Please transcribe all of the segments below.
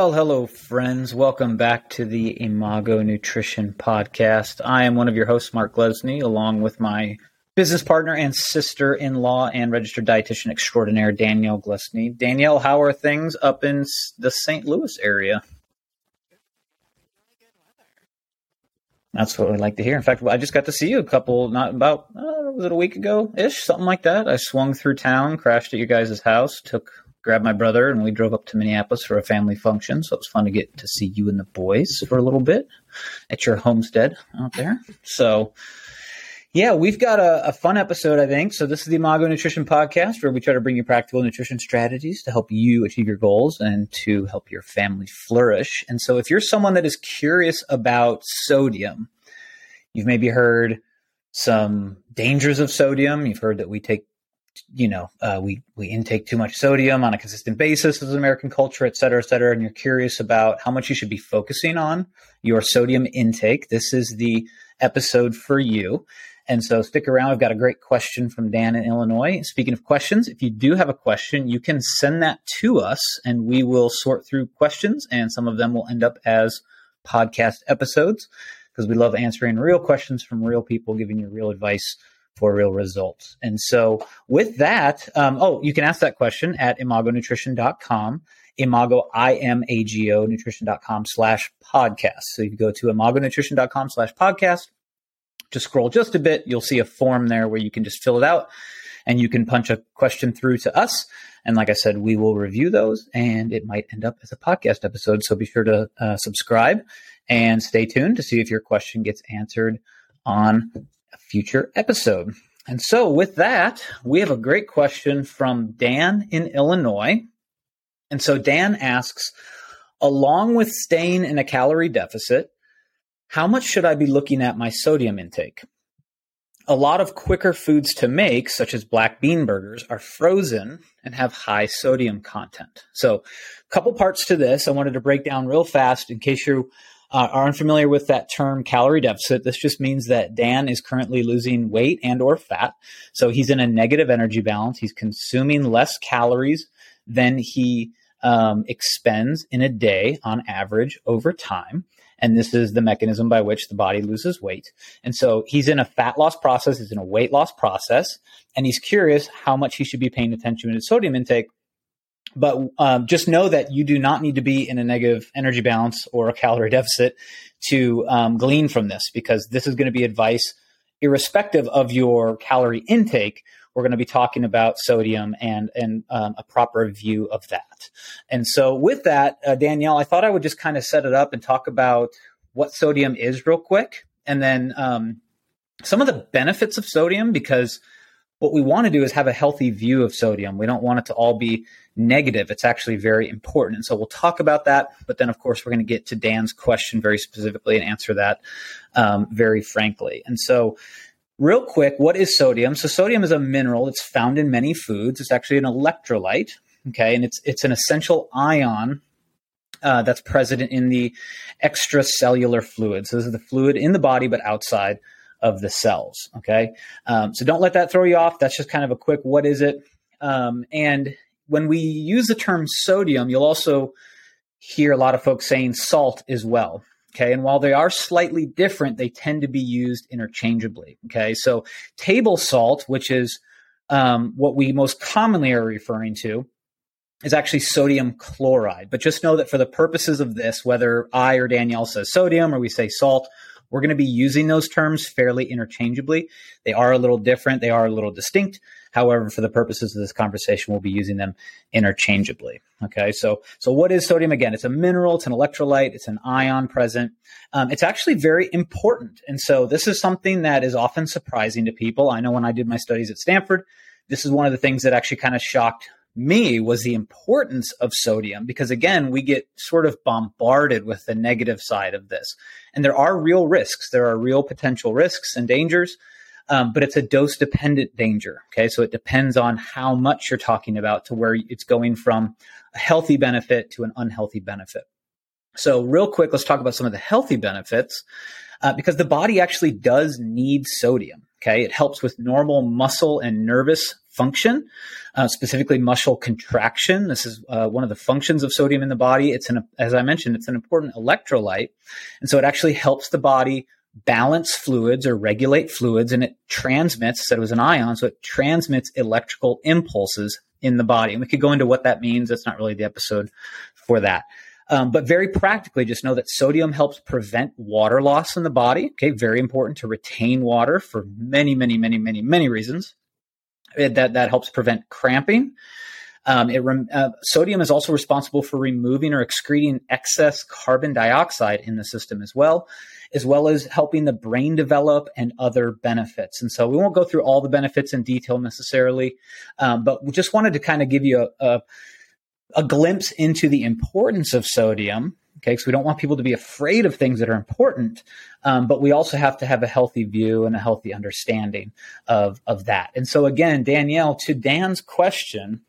Well, hello, friends. Welcome back to the Imago Nutrition Podcast. I am one of your hosts, Mark Glesney, along with my business partner and sister in law and registered dietitian extraordinaire, Danielle Glesney. Danielle, how are things up in the St. Louis area? That's what we like to hear. In fact, I just got to see you a couple, not about, uh, was it a week ago ish, something like that. I swung through town, crashed at your guys' house, took, grabbed my brother, and we drove up to Minneapolis for a family function. So it was fun to get to see you and the boys for a little bit at your homestead out there. So, yeah, we've got a, a fun episode, I think. So this is the Imago Nutrition Podcast, where we try to bring you practical nutrition strategies to help you achieve your goals and to help your family flourish. And so if you're someone that is curious about sodium, you've maybe heard some dangers of sodium. You've heard that we take, you know, uh, we we intake too much sodium on a consistent basis as an American culture, et cetera, et cetera. And you're curious about how much you should be focusing on your sodium intake. This is the episode for you. And so stick around. We've got a great question from Dan in Illinois. Speaking of questions, if you do have a question, you can send that to us and we will sort through questions and some of them will end up as podcast episodes because we love answering real questions from real people, giving you real advice for real results. And so with that, um, oh, you can ask that question at imagonutrition.com, imago, I-M-A-G-O, nutrition.com slash podcast. So you go to imagonutrition.com slash podcast, just scroll just a bit. You'll see a form there where you can just fill it out and you can punch a question through to us. And like I said, we will review those and it might end up as a podcast episode. So be sure to uh, subscribe and stay tuned to see if your question gets answered on a future episode. And so with that, we have a great question from Dan in Illinois. And so Dan asks, along with staying in a calorie deficit, how much should I be looking at my sodium intake? A lot of quicker foods to make, such as black bean burgers, are frozen and have high sodium content. So, a couple parts to this. I wanted to break down real fast in case you uh, are unfamiliar with that term calorie deficit. This just means that Dan is currently losing weight and or fat. So he's in a negative energy balance. He's consuming less calories than he um, expends in a day on average over time. And this is the mechanism by which the body loses weight. And so he's in a fat loss process, he's in a weight loss process, and he's curious how much he should be paying attention to his sodium intake. But um, just know that you do not need to be in a negative energy balance or a calorie deficit to um, glean from this, because this is going to be advice irrespective of your calorie intake we're going to be talking about sodium and and um, a proper view of that. And so, with that, uh, Danielle, I thought I would just kind of set it up and talk about what sodium is real quick, and then um, some of the benefits of sodium because what we want to do is have a healthy view of sodium. We don't want it to all be negative. It's actually very important. And so we'll talk about that. But then, of course, we're going to get to Dan's question very specifically and answer that um, very frankly. And so, real quick, what is sodium? So, sodium is a mineral. It's found in many foods. It's actually an electrolyte. Okay. And it's, it's an essential ion uh, that's present in the extracellular fluid. So, this is the fluid in the body, but outside of the cells. Okay. Um, so don't let that throw you off. That's just kind of a quick what is it? Um, and when we use the term sodium, you'll also hear a lot of folks saying salt as well. Okay. And while they are slightly different, they tend to be used interchangeably. Okay. So table salt, which is um, what we most commonly are referring to, is actually sodium chloride. But just know that for the purposes of this, whether I or Danielle says sodium or we say salt, we're going to be using those terms fairly interchangeably. They are a little different, they are a little distinct. However, for the purposes of this conversation, we'll be using them interchangeably. Okay, so so what is sodium again? It's a mineral, it's an electrolyte, it's an ion present. Um, it's actually very important, and so this is something that is often surprising to people. I know when I did my studies at Stanford, this is one of the things that actually kind of shocked me was the importance of sodium because again we get sort of bombarded with the negative side of this. And there are real risks. There are real potential risks and dangers um, but it's a dose dependent danger okay? So it depends on how much you're talking about to where it's going from a healthy benefit to an unhealthy benefit. So, real quick, let's talk about some of the healthy benefits uh, because the body actually does need sodium. Okay, it helps with normal muscle and nervous function, uh, specifically muscle contraction. This is uh, one of the functions of sodium in the body. It's an, as I mentioned, it's an important electrolyte, and so it actually helps the body balance fluids or regulate fluids, and it transmits. Said it was an ion, so it transmits electrical impulses in the body. And we could go into what that means. That's not really the episode for that. Um, but very practically, just know that sodium helps prevent water loss in the body. Okay, very important to retain water for many, many, many, many, many reasons. It, that that helps prevent cramping. Um, it uh, sodium is also responsible for removing or excreting excess carbon dioxide in the system as well, as well as helping the brain develop and other benefits. And so we won't go through all the benefits in detail necessarily, um, but we just wanted to kind of give you a, a a glimpse into the importance of sodium. Okay, because we don't want people to be afraid of things that are important, um, but we also have to have a healthy view and a healthy understanding of of that. And so, again, Danielle, to Dan's question,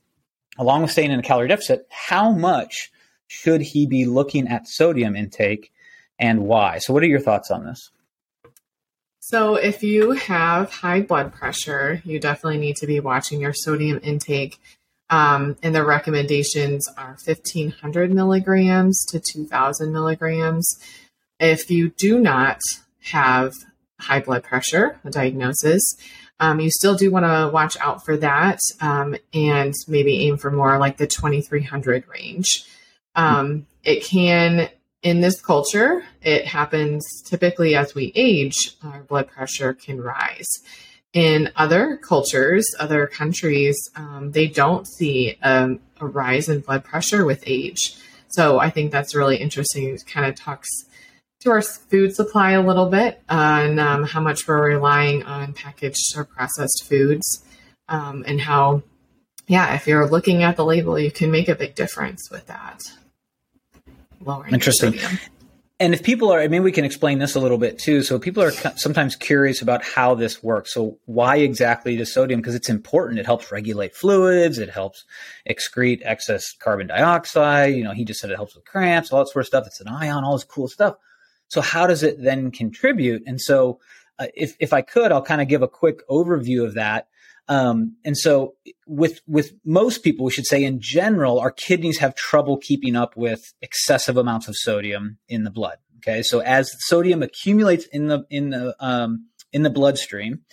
along with staying in a calorie deficit, how much should he be looking at sodium intake, and why? So, what are your thoughts on this? So, if you have high blood pressure, you definitely need to be watching your sodium intake um, and the recommendations are 1500 milligrams to 2000 milligrams. If you do not have high blood pressure, a diagnosis, um, you still do want to watch out for that um, and maybe aim for more like the 2300 range. Um, it can, in this culture, it happens typically as we age, our blood pressure can rise in other cultures, other countries, um, they don't see um, a rise in blood pressure with age. So I think that's really interesting. It kind of talks to our food supply a little bit on um, how much we're relying on packaged or processed foods um, and how, yeah, if you're looking at the label, you can make a big difference with that. Lowering Interesting and if people are, I mean, we can explain this a little bit too. So people are sometimes curious about how this works. So why exactly does sodium? Because it's important. It helps regulate fluids. It helps excrete excess carbon dioxide. You know, he just said it helps with cramps, all that sort of stuff. It's an ion, all this cool stuff. So how does it then contribute? And so, uh, if if I could, I'll kind of give a quick overview of that. Um, and so with, with most people, we should say in general, our kidneys have trouble keeping up with excessive amounts of sodium in the blood. Okay. So as sodium accumulates in the, in the, um, in the bloodstream,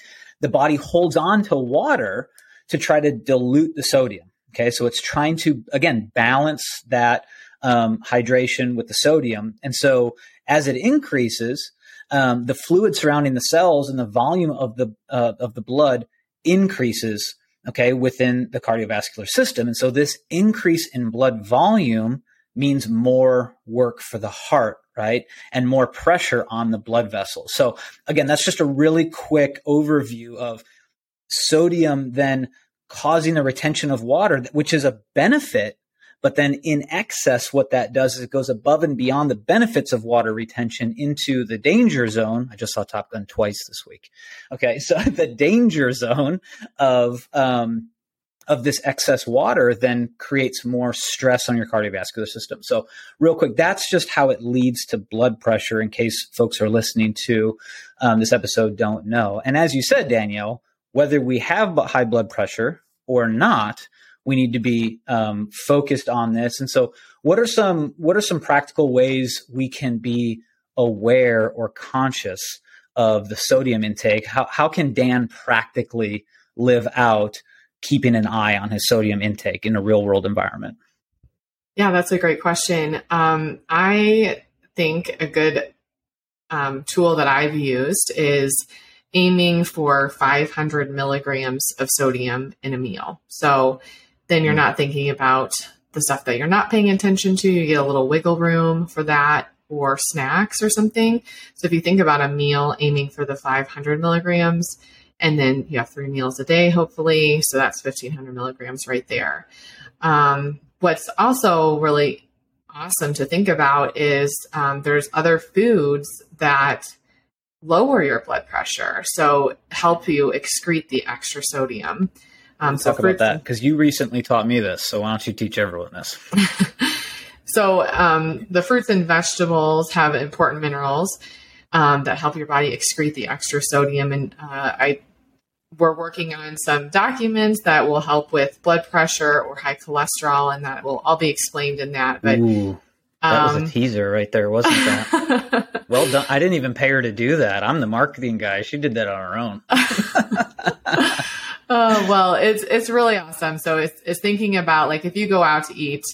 the body holds on to water to try to dilute the sodium. Okay. So it's trying to, again, balance that, um, hydration with the sodium. And so as it increases, um, the fluid surrounding the cells and the volume of the, uh, of the blood increases, okay, within the cardiovascular system. And so this increase in blood volume means more work for the heart, right? And more pressure on the blood vessels. So again, that's just a really quick overview of sodium then causing the retention of water, which is a benefit but then in excess, what that does is it goes above and beyond the benefits of water retention into the danger zone. I just saw Top Gun twice this week. Okay. So the danger zone of, um, of this excess water then creates more stress on your cardiovascular system. So, real quick, that's just how it leads to blood pressure. In case folks are listening to um, this episode don't know, and as you said, Danielle, whether we have high blood pressure or not, we need to be um, focused on this. And so, what are some what are some practical ways we can be aware or conscious of the sodium intake? How how can Dan practically live out keeping an eye on his sodium intake in a real world environment? Yeah, that's a great question. Um, I think a good um, tool that I've used is aiming for 500 milligrams of sodium in a meal. So then you're not thinking about the stuff that you're not paying attention to. You get a little wiggle room for that or snacks or something. So if you think about a meal aiming for the 500 milligrams, and then you have three meals a day, hopefully. So that's 1500 milligrams right there. Um, what's also really awesome to think about is um, there's other foods that lower your blood pressure. So help you excrete the extra sodium. Um, so talk about that because you recently taught me this. So why don't you teach everyone this? So um, the fruits and vegetables have important minerals um, that help your body excrete the extra sodium. And uh, I we're working on some documents that will help with blood pressure or high cholesterol, and that will all be explained in that. But Ooh, that was um, a teaser right there, wasn't that? well done. I didn't even pay her to do that. I'm the marketing guy. She did that on her own. Oh well, it's it's really awesome. So it's it's thinking about like if you go out to eat,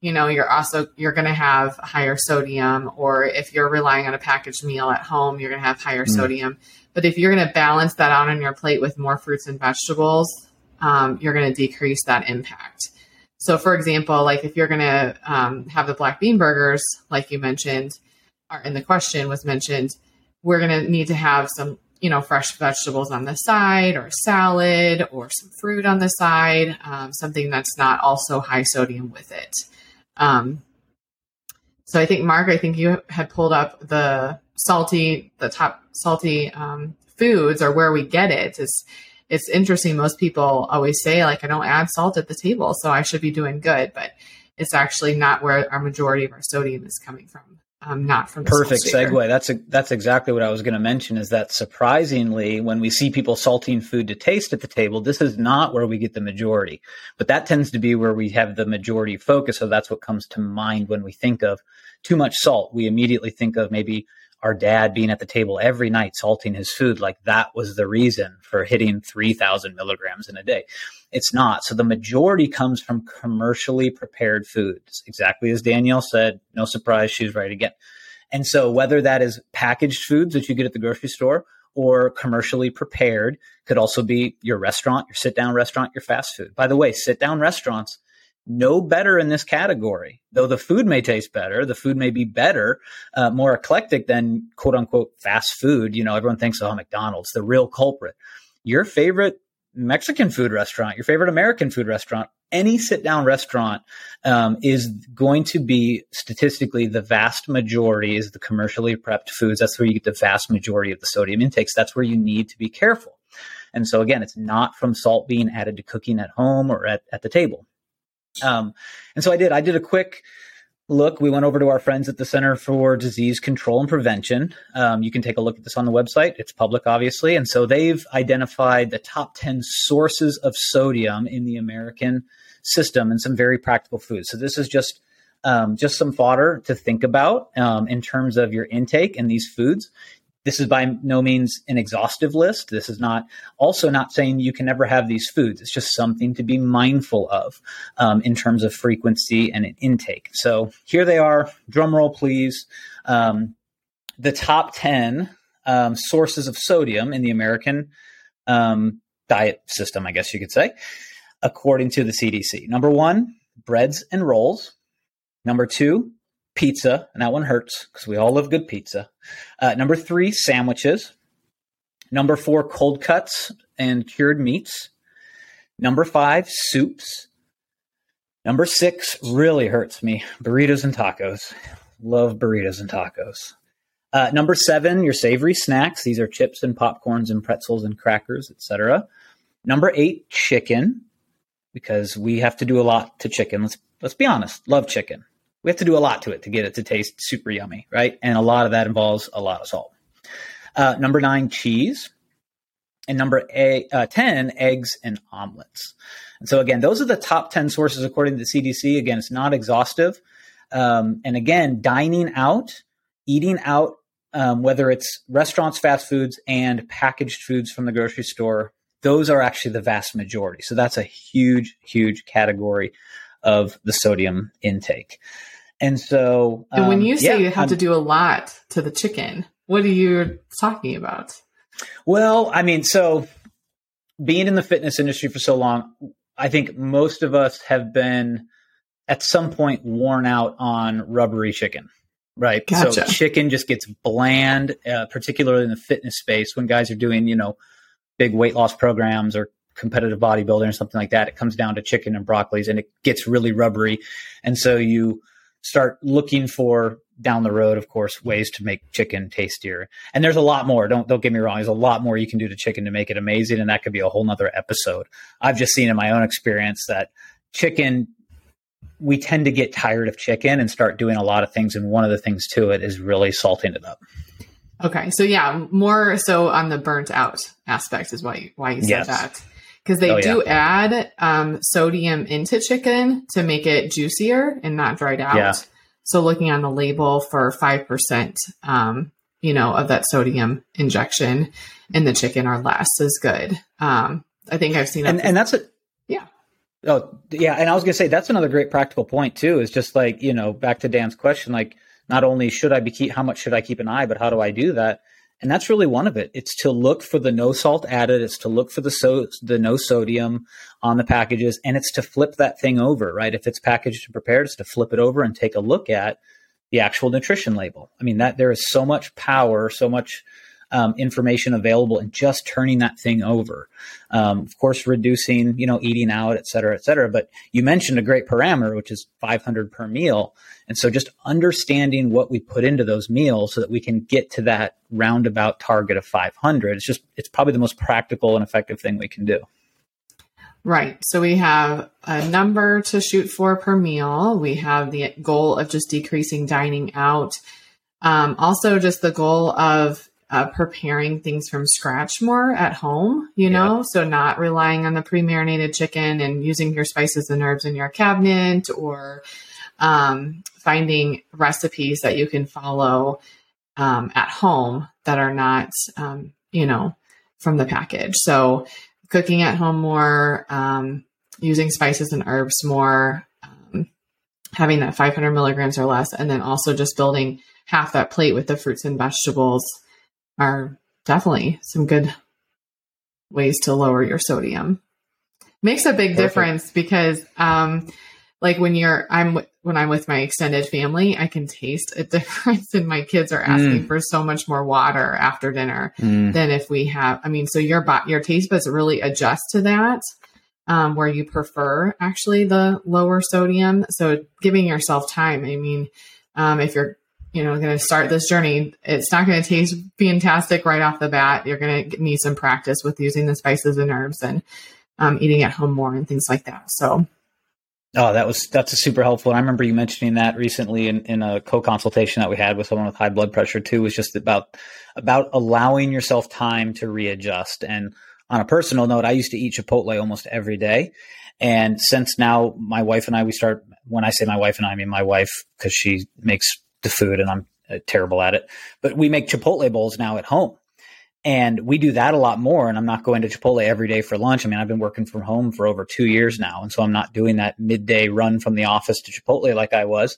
you know, you're also you're going to have higher sodium, or if you're relying on a packaged meal at home, you're going to have higher Mm. sodium. But if you're going to balance that out on your plate with more fruits and vegetables, um, you're going to decrease that impact. So, for example, like if you're going to um, have the black bean burgers, like you mentioned, or in the question was mentioned, we're going to need to have some, you know, fresh vegetables on the side, or salad, or some fruit on the side, um, something that's not also high sodium with it. Um, so I think Mark, I think you had pulled up the salty, the top salty um, foods or where we get it. It's it's interesting. Most people always say like I don't add salt at the table, so I should be doing good, but it's actually not where our majority of our sodium is coming from. Um, not from the Perfect segue. That's a, that's exactly what I was going to mention. Is that surprisingly, when we see people salting food to taste at the table, this is not where we get the majority, but that tends to be where we have the majority focus. So that's what comes to mind when we think of too much salt. We immediately think of maybe our dad being at the table every night salting his food, like that was the reason for hitting three thousand milligrams in a day. It's not. So the majority comes from commercially prepared foods. Exactly as Danielle said, no surprise, she's right again. And so whether that is packaged foods that you get at the grocery store or commercially prepared, could also be your restaurant, your sit down restaurant, your fast food. By the way, sit down restaurants no better in this category. Though the food may taste better, the food may be better, uh, more eclectic than quote unquote fast food. You know, everyone thinks, oh, McDonald's, the real culprit. Your favorite Mexican food restaurant, your favorite American food restaurant, any sit down restaurant um, is going to be statistically the vast majority is the commercially prepped foods. That's where you get the vast majority of the sodium intakes. That's where you need to be careful. And so, again, it's not from salt being added to cooking at home or at, at the table. Um, and so I did. I did a quick look. We went over to our friends at the Center for Disease Control and Prevention. Um, you can take a look at this on the website. It's public, obviously. And so they've identified the top 10 sources of sodium in the American system and some very practical foods. So this is just um, just some fodder to think about um, in terms of your intake and these foods. This is by no means an exhaustive list. This is not also not saying you can never have these foods. It's just something to be mindful of um, in terms of frequency and intake. So here they are. Drum roll, please. Um, the top 10 um, sources of sodium in the American um, diet system, I guess you could say, according to the CDC. Number one, breads and rolls. Number two, pizza, and that one hurts because we all love good pizza. Uh, number three, sandwiches. Number four, cold cuts and cured meats. Number five, soups. Number six really hurts me burritos and tacos. Love burritos and tacos. Uh, number seven, your savory snacks. These are chips and popcorns and pretzels and crackers, etc. Number eight, chicken, because we have to do a lot to chicken. Let's let's be honest. Love chicken. We have to do a lot to it to get it to taste super yummy, right? And a lot of that involves a lot of salt. Uh, number nine, cheese. And number a, uh, 10, eggs and omelets. And so, again, those are the top 10 sources according to the CDC. Again, it's not exhaustive. Um, and again, dining out, eating out, um, whether it's restaurants, fast foods, and packaged foods from the grocery store, those are actually the vast majority. So that's a huge, huge category of the sodium intake. And so, And when um, you say yeah, you have I'm- to do a lot to the chicken, what are you talking about? Well, I mean, so being in the fitness industry for so long, I think most of us have been at some point worn out on rubbery chicken, right? So chicken just gets bland, uh, particularly in the fitness space when guys are doing, you know, big weight loss programs or competitive bodybuilding or something like that. It comes down to chicken and broccolis and it gets really rubbery. And so you start looking for down the road, of course, ways to make chicken tastier. And there's a lot more. Don't don't get me wrong. There's a lot more you can do to chicken to make it amazing, and that could be a whole nother episode. I've just seen in my own experience that chicken we tend to get tired of chicken and start doing a lot of things. And one of the things to it is really salting it up. Okay, so yeah, more so on the burnt out aspect is why you, why you said Yes. that because they Oh, do add um, sodium into chicken to make it juicier and not dried out. Yeah. So looking on the label for five percent, um, you know, of that sodium injection in the chicken or less is good. Um, I think I've seen up and and that's it. Yeah. Oh yeah, and I was gonna say that's another great practical point too. Is just like you know back to Dan's question, like not only should I be keep how much should I keep an eye, but how do I do that? And that's really one of it. It's to look for the no salt added. It's to look for the so the no sodium on the packages, and it's to flip that thing over. Right, if it's packaged and prepared, it's to flip it over and take a look at the actual nutrition label. I mean that there is so much power, so much um, information available and just turning that thing over. Um, of course, reducing, you know, eating out, et cetera, et cetera. But you mentioned a great parameter, which is 500 per meal. And so just understanding what we put into those meals so that we can get to that roundabout target of 500. It's just, it's probably the most practical and effective thing we can do. Right. So we have a number to shoot for per meal. We have the goal of just decreasing dining out. Um, also, just the goal of uh, preparing things from scratch more at home, you know, so not relying on the pre marinated chicken and using your spices and herbs in your cabinet or um, finding recipes that you can follow um, at home that are not, um, you know, from the package. So, cooking at home more, um, using spices and herbs more, um, having that 500 milligrams or less, and then also just building half that plate with the fruits and vegetables are definitely some good ways to lower your sodium. Makes a big Perfect. difference because, um, like when you're, I'm when I'm with my extended family, I can taste a difference, and my kids are asking for so much more water after dinner than if we have i mean so your your taste buds really adjust to that um, where you prefer actually the lower sodium so giving yourself time i mean um, if you're you know going to start this journey it's not going to taste fantastic right off the bat you're going to need some practice with using the spices and herbs and um, eating at home more and things like that so Oh, that was that's a super helpful. And I remember you mentioning that recently in, in a co-consultation that we had with someone with high blood pressure too. Was just about about allowing yourself time to readjust. And on a personal note, I used to eat Chipotle almost every day, and since now my wife and I we start. When I say my wife and I, I mean my wife because she makes the food and I'm uh, terrible at it. But we make Chipotle bowls now at home. And we do that a lot more. And I'm not going to Chipotle every day for lunch. I mean, I've been working from home for over two years now. And so I'm not doing that midday run from the office to Chipotle like I was.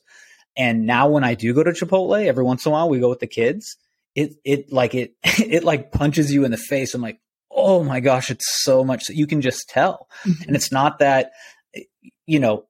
And now when I do go to Chipotle, every once in a while we go with the kids. It, it like it, it like punches you in the face. I'm like, oh my gosh, it's so much. That you can just tell. And it's not that, you know,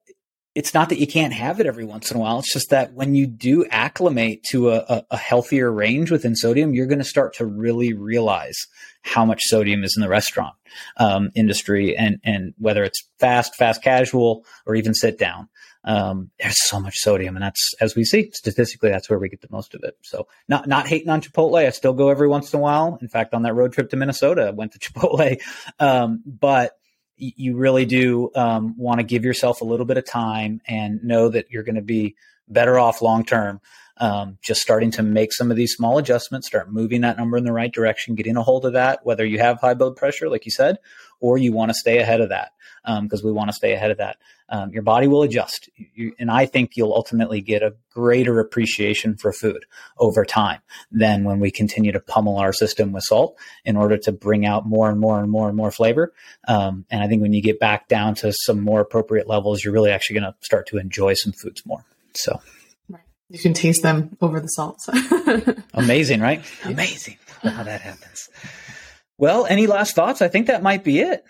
it's not that you can't have it every once in a while. It's just that when you do acclimate to a, a, healthier range within sodium, you're going to start to really realize how much sodium is in the restaurant um, industry, and and whether it's fast, fast casual, or even sit down. Um, there's so much sodium, and that's as we see statistically, that's where we get the most of it. So, not not hating on Chipotle, I still go every once in a while. In fact, on that road trip to Minnesota, I went to Chipotle, um, but you really do um, want to give yourself a little bit of time and know that you're going to be better off long term. Um, just starting to make some of these small adjustments, start moving that number in the right direction, getting a hold of that, whether you have high blood pressure, like you said, or you want to stay ahead of that, because we want to stay ahead of that. Um, your body will adjust. You, and I think you'll ultimately get a greater appreciation for food over time than when we continue to pummel our system with salt in order to bring out more and more and more and more flavor. Um, and I think when you get back down to some more appropriate levels, you're really actually going to start to enjoy some foods more. So you can taste them over the salts amazing, right? Amazing how that happens. Well, any last thoughts? I think that might be it.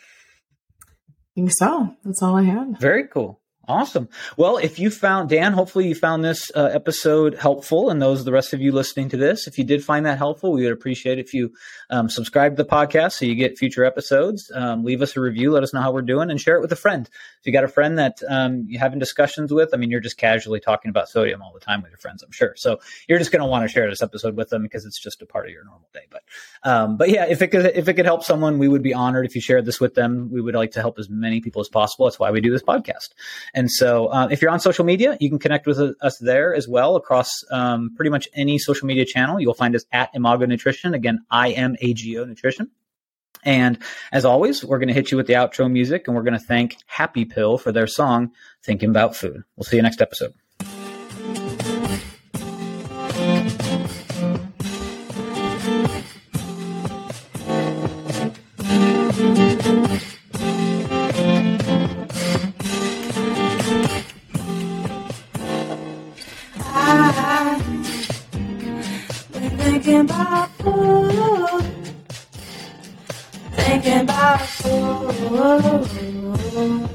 Think so that's all i had Very cool. Awesome. Well, if you found Dan, hopefully you found this uh, episode helpful, and those the rest of you listening to this. If you did find that helpful, we would appreciate if you um, subscribe to the podcast so you get future episodes. Um, leave us a review, let us know how we're doing, and share it with a friend. If you got a friend that um, you're having discussions with, I mean, you're just casually talking about sodium all the time with your friends, I'm sure. So you're just going to want to share this episode with them because it's just a part of your normal day. But um, but yeah, if it could if it could help someone, we would be honored if you shared this with them. We would like to help as many people as possible. That's why we do this podcast. And so, uh, if you're on social media, you can connect with us there as well across um, pretty much any social media channel. You'll find us at Imago Nutrition. Again, I-M-A-G-O Nutrition. And as always, we're going to hit you with the outro music and we're going to thank Happy Pill for their song, Thinking About Food. We'll see you next episode. Thank you.